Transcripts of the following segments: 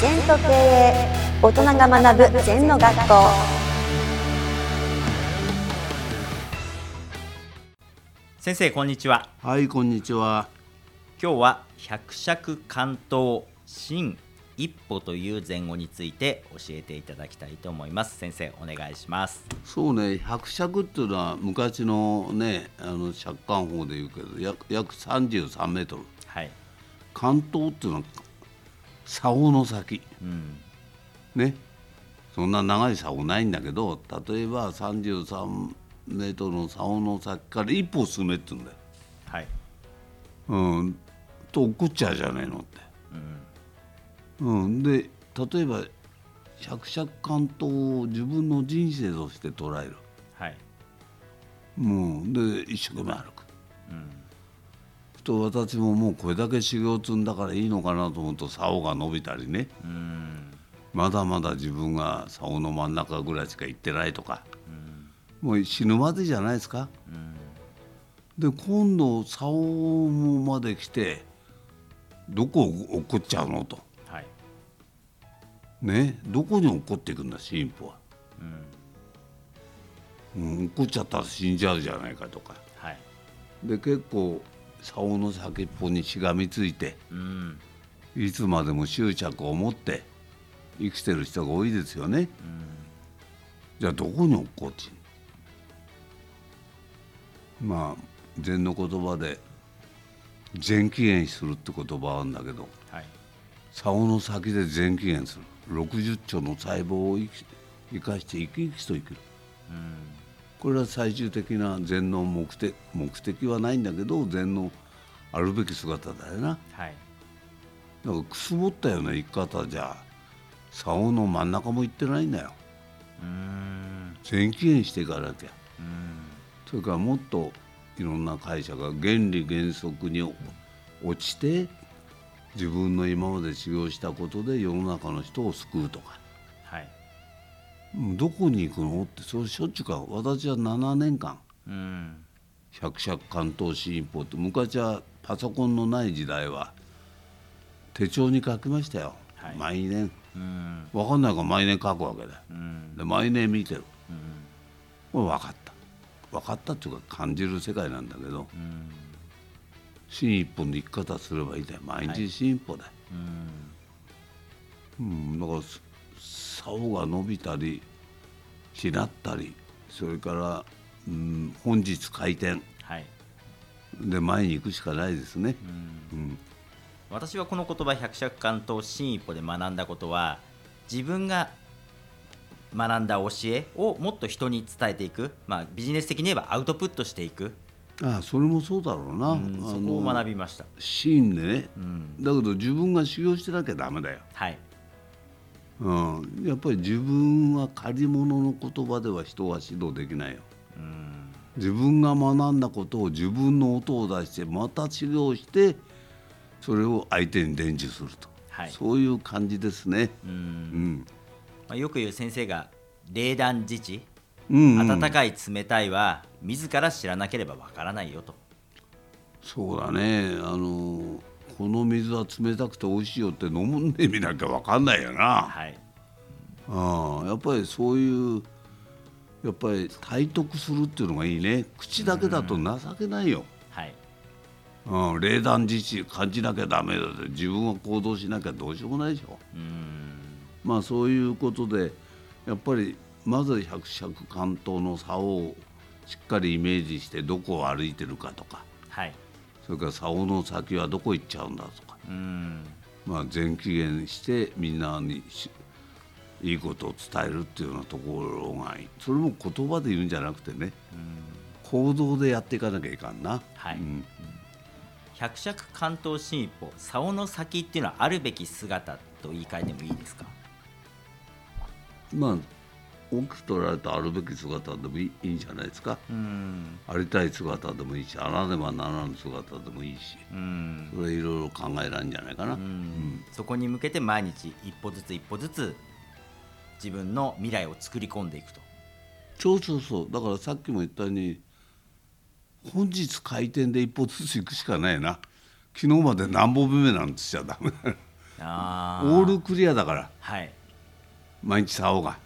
全と経営大人が学ぶ全の学校。先生こんにちは。はい、こんにちは。今日は百尺関東新一歩という前後について教えていただきたいと思います。先生お願いします。そうね、百尺っていうのは昔のね、あの尺貫法で言うけど、約約33メートル。はい。関東っていうのは竿の先。うんね。そんな長い竿ないんだけど、例えば33メートルの竿の先から一歩進めって言うんだよ。はいうん。と怒っちゃうじゃないのって。うん。で、例えば百尺関東を自分の人生として捉える。はいもうで一生懸命歩く、と私ももうこれだけ修行積んだからいいのかなと思うと竿が伸びたりね。うんまだまだ自分が竿の真ん中ぐらいしか行ってないとか、もう死ぬまでじゃないですか、で今度竿まで来てどこを落っちゃうのと。はい。ねどこに落っていくんだ神父は、うん。落っこっちゃったら死んじゃうじゃないかとか。はい。で結構竿の先っぽにしがみついてうん。いつまでも執着を持って生きてる人が多いですよね、じゃあどこに落っこっちまあ禅の言葉で全起源するって言葉あるんだけどはい。竿の先で全起源する。60兆の細胞を生かして生き生きと生きるこれは最終的な禅の目的目的はないんだけど禅のあるべき姿だよな。はい。だからくすぼったような生き方じゃ竿の真ん中も行ってないんだよ。うん。全起源していかなきゃ。うん。それからもっといろんな会社が原理原則に落ちて自分の今まで修行したことで世の中の人を救うとかどこに行くの？ってそれしょっちゅうか私は7年間。うん百尺関東新報って昔はパソコンのない時代は手帳に書きましたよ、はい。毎年。うん。分かんないから毎年書くわけだよ。うん。で毎年見てる、これ分かった。分かったっていうか感じる世界なんだけど、新一本で生き方すればいいんだよ。毎日新一歩だよ、うん。だからす竿が伸びたりしなったりそれから、うん、本日開店。はい。で前に行くしかないですね、うん。私はこの言葉百尺関東新一歩で学んだことは自分が学んだ教えをもっと人に伝えていく、まあ、ビジネス的に言えばアウトプットしていく、ああそれもそうだろうな、うんあそこをの学びました。シーンでね、ん。だけど自分が修行してなきゃダメだよ、はいうん、やっぱり自分は借り物の言葉では人は指導できないよ。うん。自分が学んだことを自分の音を出してまた指導してそれを相手に伝授すると、はい。そういう感じですね。うん。うん。まあ、よく言う先生が冷暖自治、うんうん。温かい冷たいは自ら知らなければわからないよと。そうだね。あのこの水は冷たくて美味しいよって飲んでみなきゃ分かんないよな、はい。ああやっぱりそういうやっぱり体得するっていうのがいいね。口だけだと情けないよ、はい。うん、冷暖自治感じなきゃダメだって自分は行動しなきゃどうしようもないでしょ。うん。まあそういうことでやっぱりまず百尺関東の竿をしっかりイメージしてどこを歩いてるかとか。はいそれから竿の先はどこ行っちゃうんだとか。うん。まあ全起源してみんなにしいいことを伝えるっていうようなところがいい。それも言葉で言うんじゃなくてね行動でやっていかなきゃいかんな。はい。うん。百尺関東新一歩竿の先っていうのはあるべき姿と言い換えてもいいですか？まあ大きく取られたあるべき姿でもいいんじゃないですか。うん。ありたい姿でもいいしあらねばならぬ姿でもいいしうん。それいろいろ考えられるんじゃないかな、うん。そこに向けて毎日一歩ずつ一歩ずつ自分の未来を作り込んでいくと。そうそうそう。だからさっきも言ったように本日開店で一歩ずつ行くしかないな。昨日まで何本目なんてしちゃダメオールクリアだから。はい。毎日竿が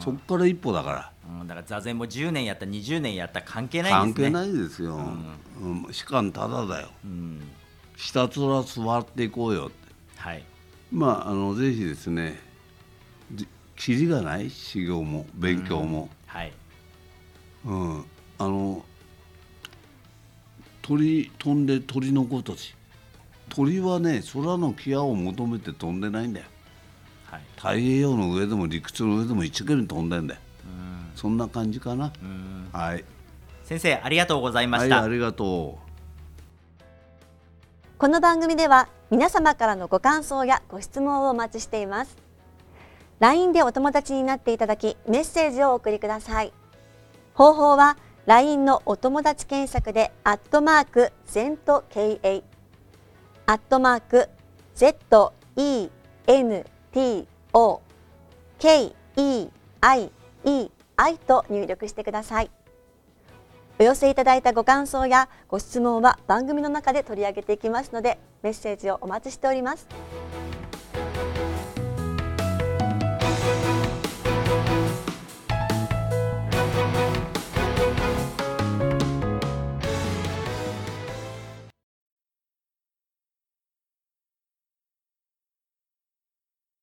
そっから一歩だから。うん、だから座禅も10年やった20年やった関係ないんですね。関係ないですよ、うん、士官ただだよ。うん。ひたすら座っていこうよって。はい。まああのぜひですねじキリがない？修行も勉強も、はい。うん。あの鳥飛んで鳥のごとし。鳥はね空の際を求めて飛んでないんだよはい。太平洋の上でも陸地の上でも一生懸命飛んでんだよ。うん。そんな感じかな。うん。はい。先生ありがとうございまはいした、ありがとう。この番組では皆様からのご感想やご質問をお待ちしています。LINE でお友達になっていただきメッセージをお送りください。方法は LINE のお友達検索でアットマーク ZENTKA アットマーク T O K E I E I と入力してください。お寄せいただいたご感想やご質問は番組の中で取り上げていきますのでメッセージをお待ちしております。